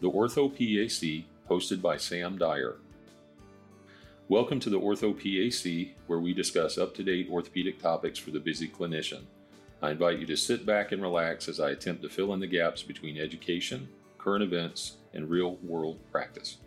the Ortho PAC, hosted by Sam Dyer. Welcome to the Ortho PAC, where we discuss up to date orthopedic topics for the busy clinician. I invite you to sit back and relax as I attempt to fill in the gaps between education, current events, and real world practice.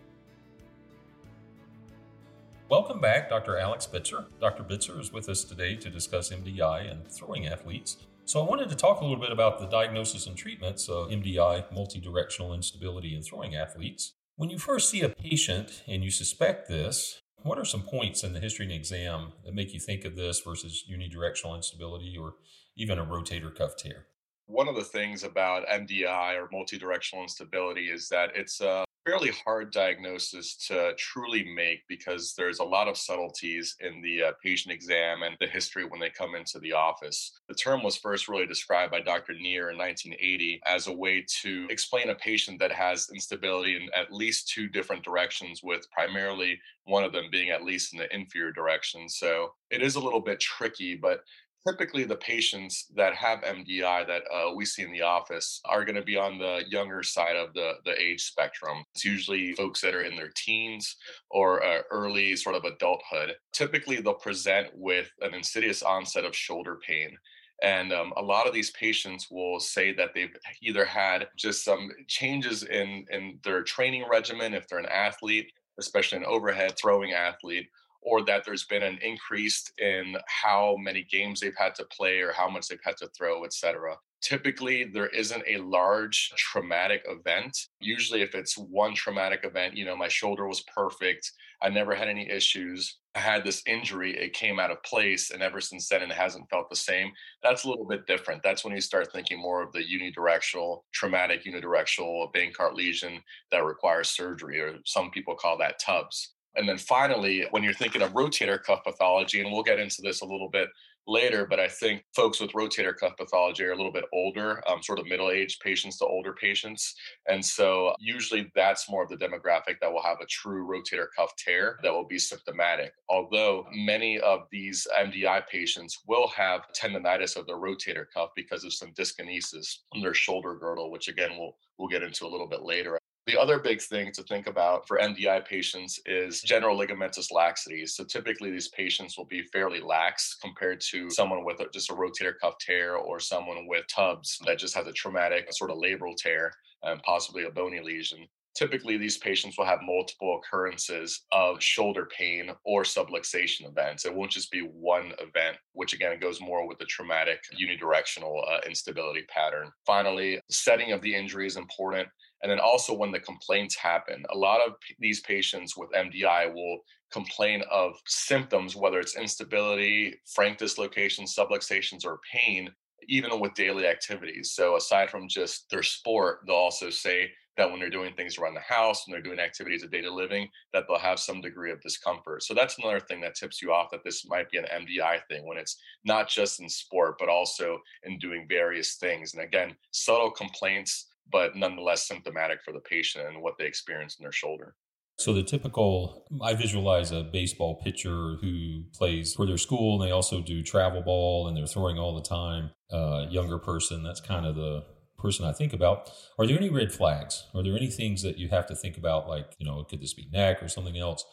Welcome back, Dr. Alex Bitzer. Dr. Bitzer is with us today to discuss MDI and throwing athletes. So I wanted to talk a little bit about the diagnosis and treatments of MDI, multidirectional instability in throwing athletes. When you first see a patient and you suspect this, what are some points in the history and exam that make you think of this versus unidirectional instability or even a rotator cuff tear? One of the things about MDI or multidirectional instability is that it's a fairly hard diagnosis to truly make because there's a lot of subtleties in the uh, patient exam and the history when they come into the office. The term was first really described by Dr. Neer in 1980 as a way to explain a patient that has instability in at least two different directions, with primarily one of them being at least in the inferior direction. So it is a little bit tricky, but typically the patients that have MDI that uh, we see in the office are going to be on the younger side of the, the age spectrum. It's usually folks that are in their teens or uh, early sort of adulthood. Typically, they'll present with an insidious onset of shoulder pain. And um, a lot of these patients will say that they've either had just some changes in, in their training regimen, if they're an athlete, especially an overhead throwing athlete, or that there's been an increase in how many games they've had to play or how much they've had to throw, et cetera. Typically, there isn't a large traumatic event. Usually, if it's one traumatic event, you know, my shoulder was perfect, I never had any issues. I had this injury, it came out of place, and ever since then, it hasn't felt the same. That's a little bit different. That's when you start thinking more of the unidirectional, traumatic unidirectional Bankart lesion that requires surgery, or some people call that TUBS. And then finally, when you're thinking of rotator cuff pathology, and we'll get into this a little bit later, but I think folks with rotator cuff pathology are a little bit older, um, sort of middle aged patients to older patients. And so usually that's more of the demographic that will have a true rotator cuff tear that will be symptomatic. Although many of these MDI patients will have tendonitis of the rotator cuff because of some dyskinesis in their shoulder girdle, which again we'll we'll get into a little bit later. The other big thing to think about for MDI patients is general ligamentous laxity. So typically these patients will be fairly lax compared to someone with just a rotator cuff tear or someone with TUBS that just has a traumatic sort of labral tear and possibly a bony lesion. Typically, these patients will have multiple occurrences of shoulder pain or subluxation events. It won't just be one event, which again goes more with the traumatic unidirectional uh, instability pattern. Finally, the setting of the injury is important. And then also when the complaints happen, a lot of p- these patients with MDI will complain of symptoms, whether it's instability, frank dislocations, subluxations, or pain, even with daily activities. So aside from just their sport, they'll also say that when they're doing things around the house, and they're doing activities of daily living, that they'll have some degree of discomfort. So that's another thing that tips you off that this might be an MDI thing when it's not just in sport, but also in doing various things. And again, subtle complaints but nonetheless symptomatic for the patient and what they experience in their shoulder. So the typical, I visualize a baseball pitcher who plays for their school, and they also do travel ball, and they're throwing all the time. Uh, younger person, that's kind of the person I think about. Are there any red flags? Are there any things that you have to think about, like you know, could this be neck or something else?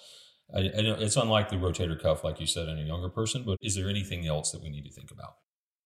I, I it's unlike the rotator cuff, like you said, in a younger person. But is there anything else that we need to think about?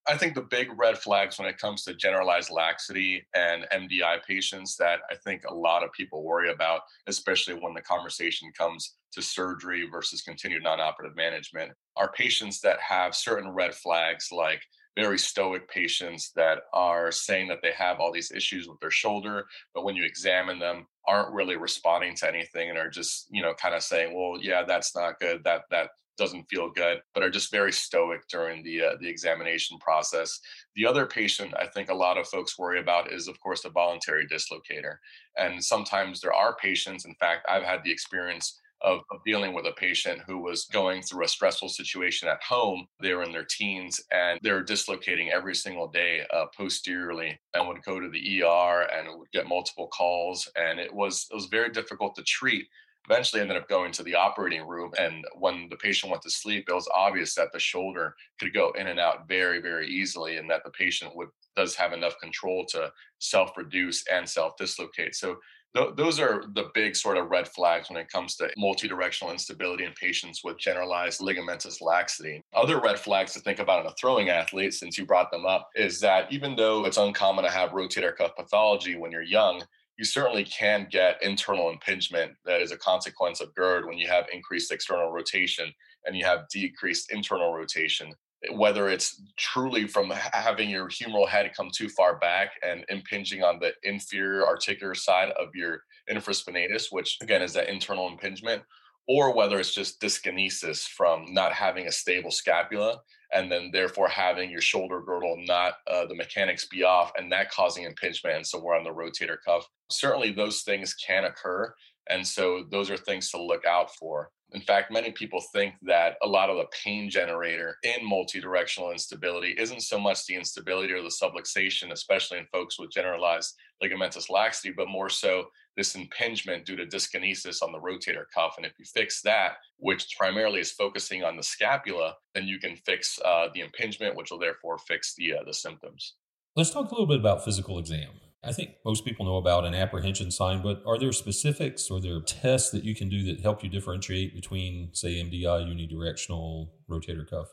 I think the big red flags when it comes to generalized laxity and MDI patients that I think a lot of people worry about, especially when the conversation comes to surgery versus continued non-operative management, are patients that have certain red flags like very stoic patients that are saying that they have all these issues with their shoulder, but when you examine them, aren't really responding to anything and are just, you know, kind of saying, well, yeah, that's not good. That that doesn't feel good, but are just very stoic during the uh, the examination process. The other patient I think a lot of folks worry about is, of course, the voluntary dislocator. And sometimes there are patients. In fact, I've had the experience of, of, dealing with a patient who was going through a stressful situation at home. They were in their teens and they were dislocating every single day uh, posteriorly and would go to the ER and would get multiple calls. And it was it was very difficult to treat eventually ended up going to the operating room. And when the patient went to sleep, it was obvious that the shoulder could go in and out very, very easily, and that the patient would does have enough control to self-reduce and self-dislocate. So Th- those are the big sort of red flags when it comes to multidirectional instability in patients with generalized ligamentous laxity. Other red flags to think about in a throwing athlete, since you brought them up, is that even though it's uncommon to have rotator cuff pathology when you're young, you certainly can get internal impingement that is a consequence of GIRD when you have increased external rotation and you have decreased internal rotation whether it's truly from having your humeral head come too far back and impinging on the inferior articular side of your infraspinatus, which again is that internal impingement, or whether it's just dyskinesis from not having a stable scapula and then therefore having your shoulder girdle not uh, the mechanics be off and that causing impingement and so we're on the rotator cuff. Certainly those things can occur and so those are things to look out for in fact, many people think that a lot of the pain generator in multidirectional instability isn't so much the instability or the subluxation, especially in folks with generalized ligamentous laxity, but more so this impingement due to dyskinesis on the rotator cuff. And if you fix that, which primarily is focusing on the scapula, then you can fix uh, the impingement, which will therefore fix the uh, the symptoms. Let's talk a little bit about physical exam. I think most people know about an apprehension sign, but are there specifics or there tests that you can do that help you differentiate between, say, MDI, unidirectional, rotator cuff?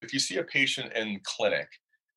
If you see a patient in clinic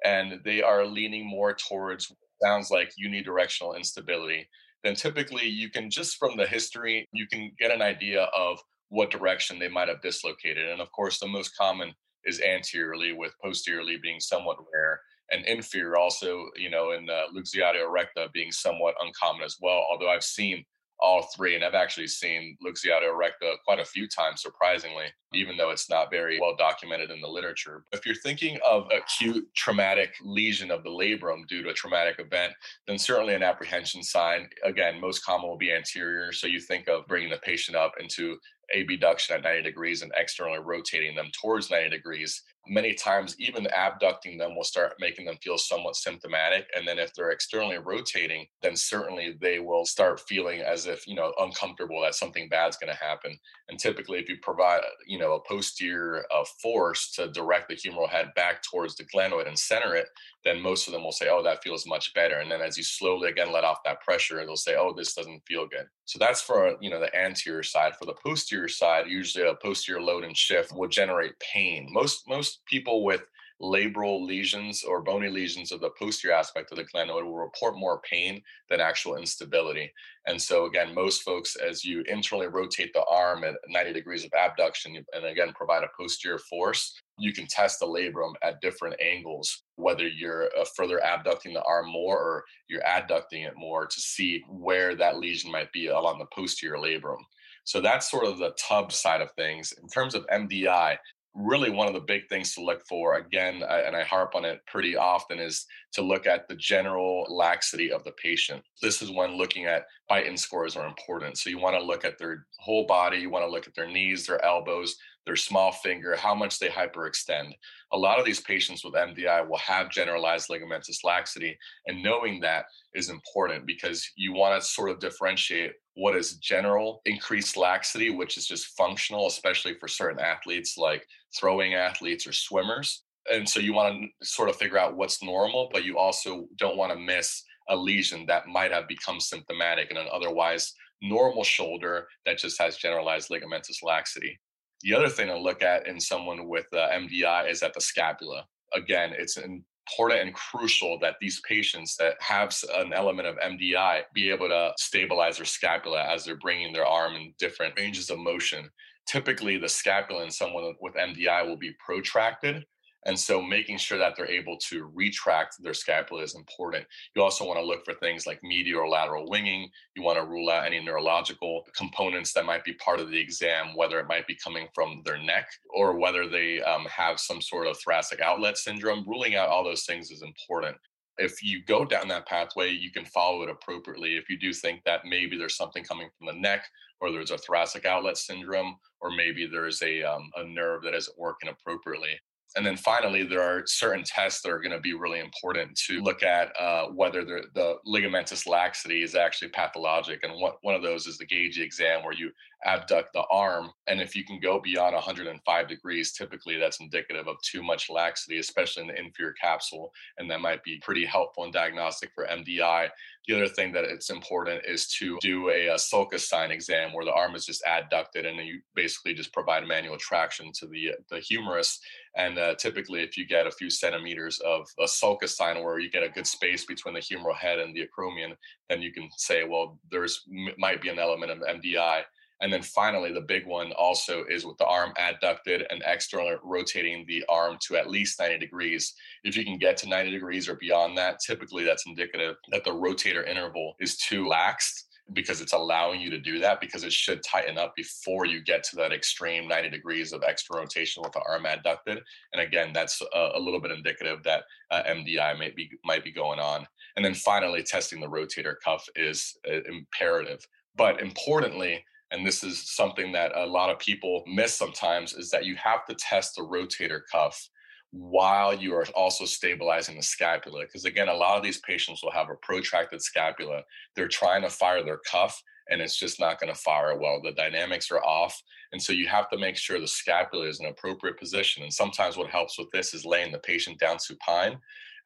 and they are leaning more towards sounds like unidirectional instability, then typically you can just from the history, you can get an idea of what direction they might have dislocated. And of course, the most common is anteriorly, with posteriorly being somewhat rare and inferior also, you know, in uh, erecta being somewhat uncommon as well. Although I've seen all three, and I've actually seen Luxatio erecta quite a few times, surprisingly, even though it's not very well documented in the literature. If you're thinking of acute traumatic lesion of the labrum due to a traumatic event, then certainly an apprehension sign. Again, most common will be anterior. So you think of bringing the patient up into abduction at 90 degrees and externally rotating them towards 90 degrees many times even abducting them will start making them feel somewhat symptomatic and then if they're externally rotating then certainly they will start feeling as if you know uncomfortable that something bad's going to happen. And typically if you provide you know a posterior uh, force to direct the humeral head back towards the glenoid and center it then most of them will say oh that feels much better. And then as you slowly again let off that pressure they'll say oh this doesn't feel good. So that's for you know the anterior side. For the posterior side usually a posterior load and shift will generate pain. Most most people with labral lesions or bony lesions of the posterior aspect of the glenoid will report more pain than actual instability. And so, again, most folks, as you internally rotate the arm at 90 degrees of abduction and again provide a posterior force, you can test the labrum at different angles, whether you're uh, further abducting the arm more or you're adducting it more to see where that lesion might be along the posterior labrum. So that's sort of the tub side of things. In terms of MDI, really one of the big things to look for again and i harp on it pretty often is to look at the general laxity of the patient this is when looking at Beighton scores are important so you want to look at their whole body you want to look at their knees their elbows their small finger how much they hyperextend a lot of these patients with mdi will have generalized ligamentous laxity and knowing that is important because you want to sort of differentiate what is general increased laxity, which is just functional, especially for certain athletes like throwing athletes or swimmers. And so you want to sort of figure out what's normal, but you also don't want to miss a lesion that might have become symptomatic in an otherwise normal shoulder that just has generalized ligamentous laxity. The other thing to look at in someone with uh, MDI is at the scapula. Again, it's important and crucial that these patients that have an element of MDI be able to stabilize their scapula as they're bringing their arm in different ranges of motion. Typically, the scapula in someone with MDI will be protracted, and so making sure that they're able to retract their scapula is important. You also want to look for things like medial or lateral winging. You want to rule out any neurological components that might be part of the exam, whether it might be coming from their neck or whether they um, have some sort of thoracic outlet syndrome. Ruling out all those things is important if you go down that pathway, you can follow it appropriately. If you do think that maybe there's something coming from the neck, or there's a thoracic outlet syndrome, or maybe there's a, um, a nerve that isn't working appropriately, And then finally, there are certain tests that are going to be really important to look at uh, whether the, the, ligamentous laxity is actually pathologic. And what, one of those is the Gagey exam, where you abduct the arm. And if you can go beyond 105 degrees, typically that's indicative of too much laxity, especially in the inferior capsule. And that might be pretty helpful in diagnostic for MDI. The other thing that it's important is to do a, a sulcus sign exam where the arm is just adducted and you basically just provide manual traction to the, the humerus. And uh, typically, if you get a few centimeters of a sulcus sign where you get a good space between the humeral head and the acromion, then you can say, well, there's might be an element of MDI. And then finally, the big one also is with the arm adducted and externally rotating the arm to at least 90 degrees. If you can get to 90 degrees or beyond that, typically that's indicative that the rotator interval is too laxed because it's allowing you to do that because it should tighten up before you get to that extreme 90 degrees of extra rotation with the arm adducted. And again, that's a, a little bit indicative that uh, MDI might be might be going on. And then finally, testing the rotator cuff is uh, imperative. But importantly, and this is something that a lot of people miss sometimes, is that you have to test the rotator cuff while you are also stabilizing the scapula. Because again, a lot of these patients will have a protracted scapula. They're trying to fire their cuff and it's just not going to fire well. The dynamics are off. And so you have to make sure the scapula is in appropriate position. And sometimes what helps with this is laying the patient down supine.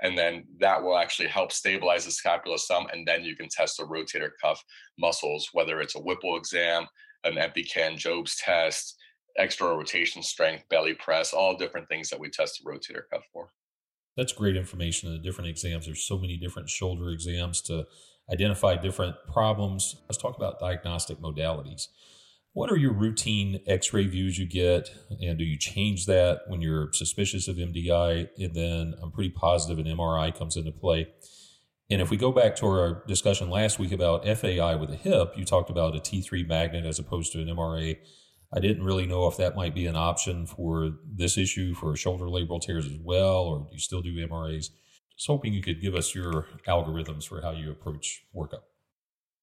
And then that will actually help stabilize the scapula some. And then you can test the rotator cuff muscles, whether it's a Whipple exam, an empty can Jobe's test, external rotation strength, belly press, all different things that we test the rotator cuff for. That's great information. The different exams. There's so many different shoulder exams to identify different problems. Let's talk about diagnostic modalities. What are your routine x ray views you get? And do you change that when you're suspicious of MDI? And then I'm pretty positive an MRI comes into play. And if we go back to our discussion last week about FAI with a hip, you talked about a T3 magnet as opposed to an MRA I didn't really know if that might be an option for this issue for shoulder labral tears as well, or do you still do MRAs? Just hoping you could give us your algorithms for how you approach workup.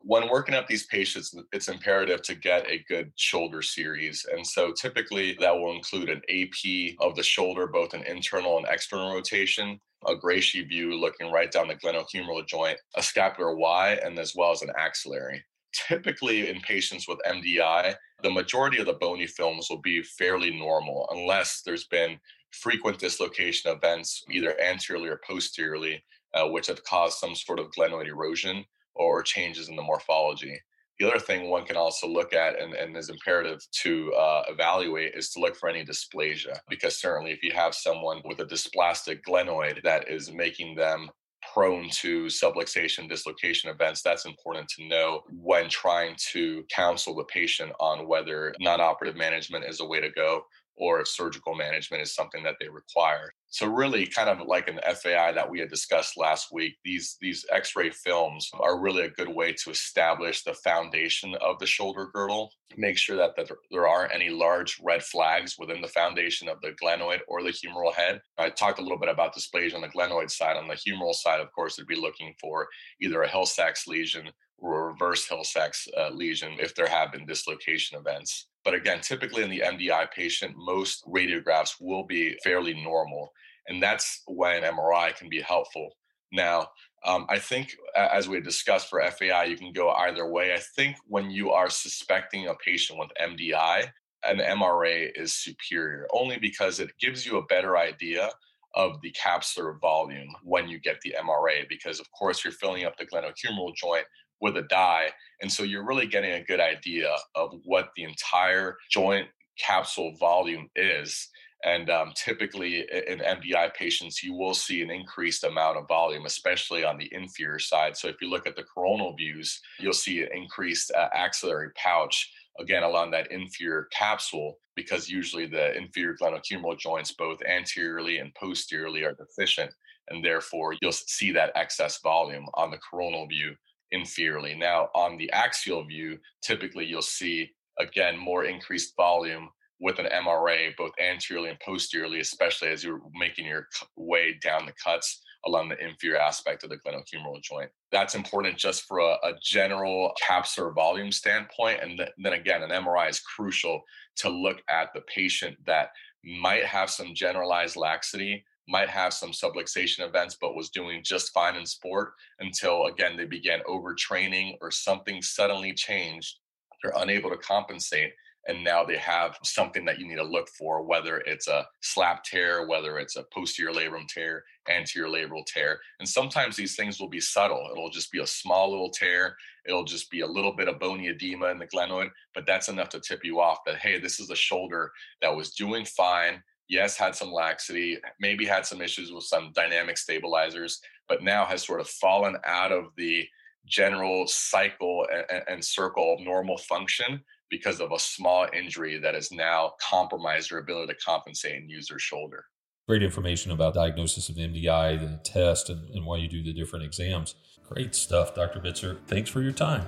When working up these patients, it's imperative to get a good shoulder series. And so typically that will include an AP of the shoulder, both an internal and external rotation, a Grashey view looking right down the glenohumeral joint, a scapular Y, and as well as an axillary typically in patients with MDI, the majority of the bony films will be fairly normal unless there's been frequent dislocation events, either anteriorly or posteriorly, uh, which have caused some sort of glenoid erosion or changes in the morphology. The other thing one can also look at and, and is imperative to uh, evaluate is to look for any dysplasia, because certainly if you have someone with a dysplastic glenoid that is making them prone to subluxation dislocation events, that's important to know when trying to counsel the patient on whether non operative management is a way to go or if surgical management is something that they require. So really kind of like an FAI that we had discussed last week, these these x-ray films are really a good way to establish the foundation of the shoulder girdle, make sure that, that there aren't any large red flags within the foundation of the glenoid or the humeral head. I talked a little bit about dysplasia on the glenoid side. On the humeral side, of course, it'd be looking for either a Hill-Sachs lesion or a reverse Hill-Sachs uh, lesion if there have been dislocation events. But again, typically in the MDI patient, most radiographs will be fairly normal. And that's when MRI can be helpful. Now, um, I think, as we discussed for FAI, you can go either way. I think when you are suspecting a patient with MDI, an MRA is superior only because it gives you a better idea of the capsular volume when you get the MRA. Because, of course, you're filling up the glenohumeral joint with a dye. And so you're really getting a good idea of what the entire joint capsule volume is. And um, typically in MDI patients, you will see an increased amount of volume, especially on the inferior side. So if you look at the coronal views, you'll see an increased uh, axillary pouch, again, along that inferior capsule, because usually the inferior glenohumeral joints, both anteriorly and posteriorly, are deficient. And therefore, you'll see that excess volume on the coronal view inferiorly. Now, on the axial view, typically you'll see, again, more increased volume with an MRA, both anteriorly and posteriorly, especially as you're making your way down the cuts along the inferior aspect of the glenohumeral joint. That's important just for a, a general capsular volume standpoint. And th- then again, an MRI is crucial to look at the patient that might have some generalized laxity, might have some subluxation events, but was doing just fine in sport until again they began overtraining or something suddenly changed. They're unable to compensate and now they have something that you need to look for whether it's a slap tear whether it's a posterior labrum tear anterior labral tear and sometimes these things will be subtle it'll just be a small little tear it'll just be a little bit of bony edema in the glenoid but that's enough to tip you off that hey this is a shoulder that was doing fine yes had some laxity maybe had some issues with some dynamic stabilizers but now has sort of fallen out of the general cycle and, and circle of normal function because of a small injury that has now compromised their ability to compensate and use their shoulder. Great information about diagnosis of MDI, the test, and, and why you do the different exams. Great stuff, Dr. Bitzer. Thanks for your time.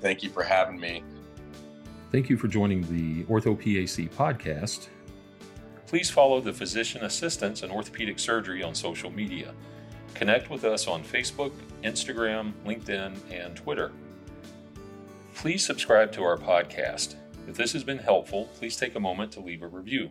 Thank you for having me. Thank you for joining the OrthoPAC podcast. Please follow the physician assistants in orthopedic surgery on social media. Connect with us on Facebook, Instagram, LinkedIn, and Twitter. Please subscribe to our podcast. If this has been helpful, please take a moment to leave a review.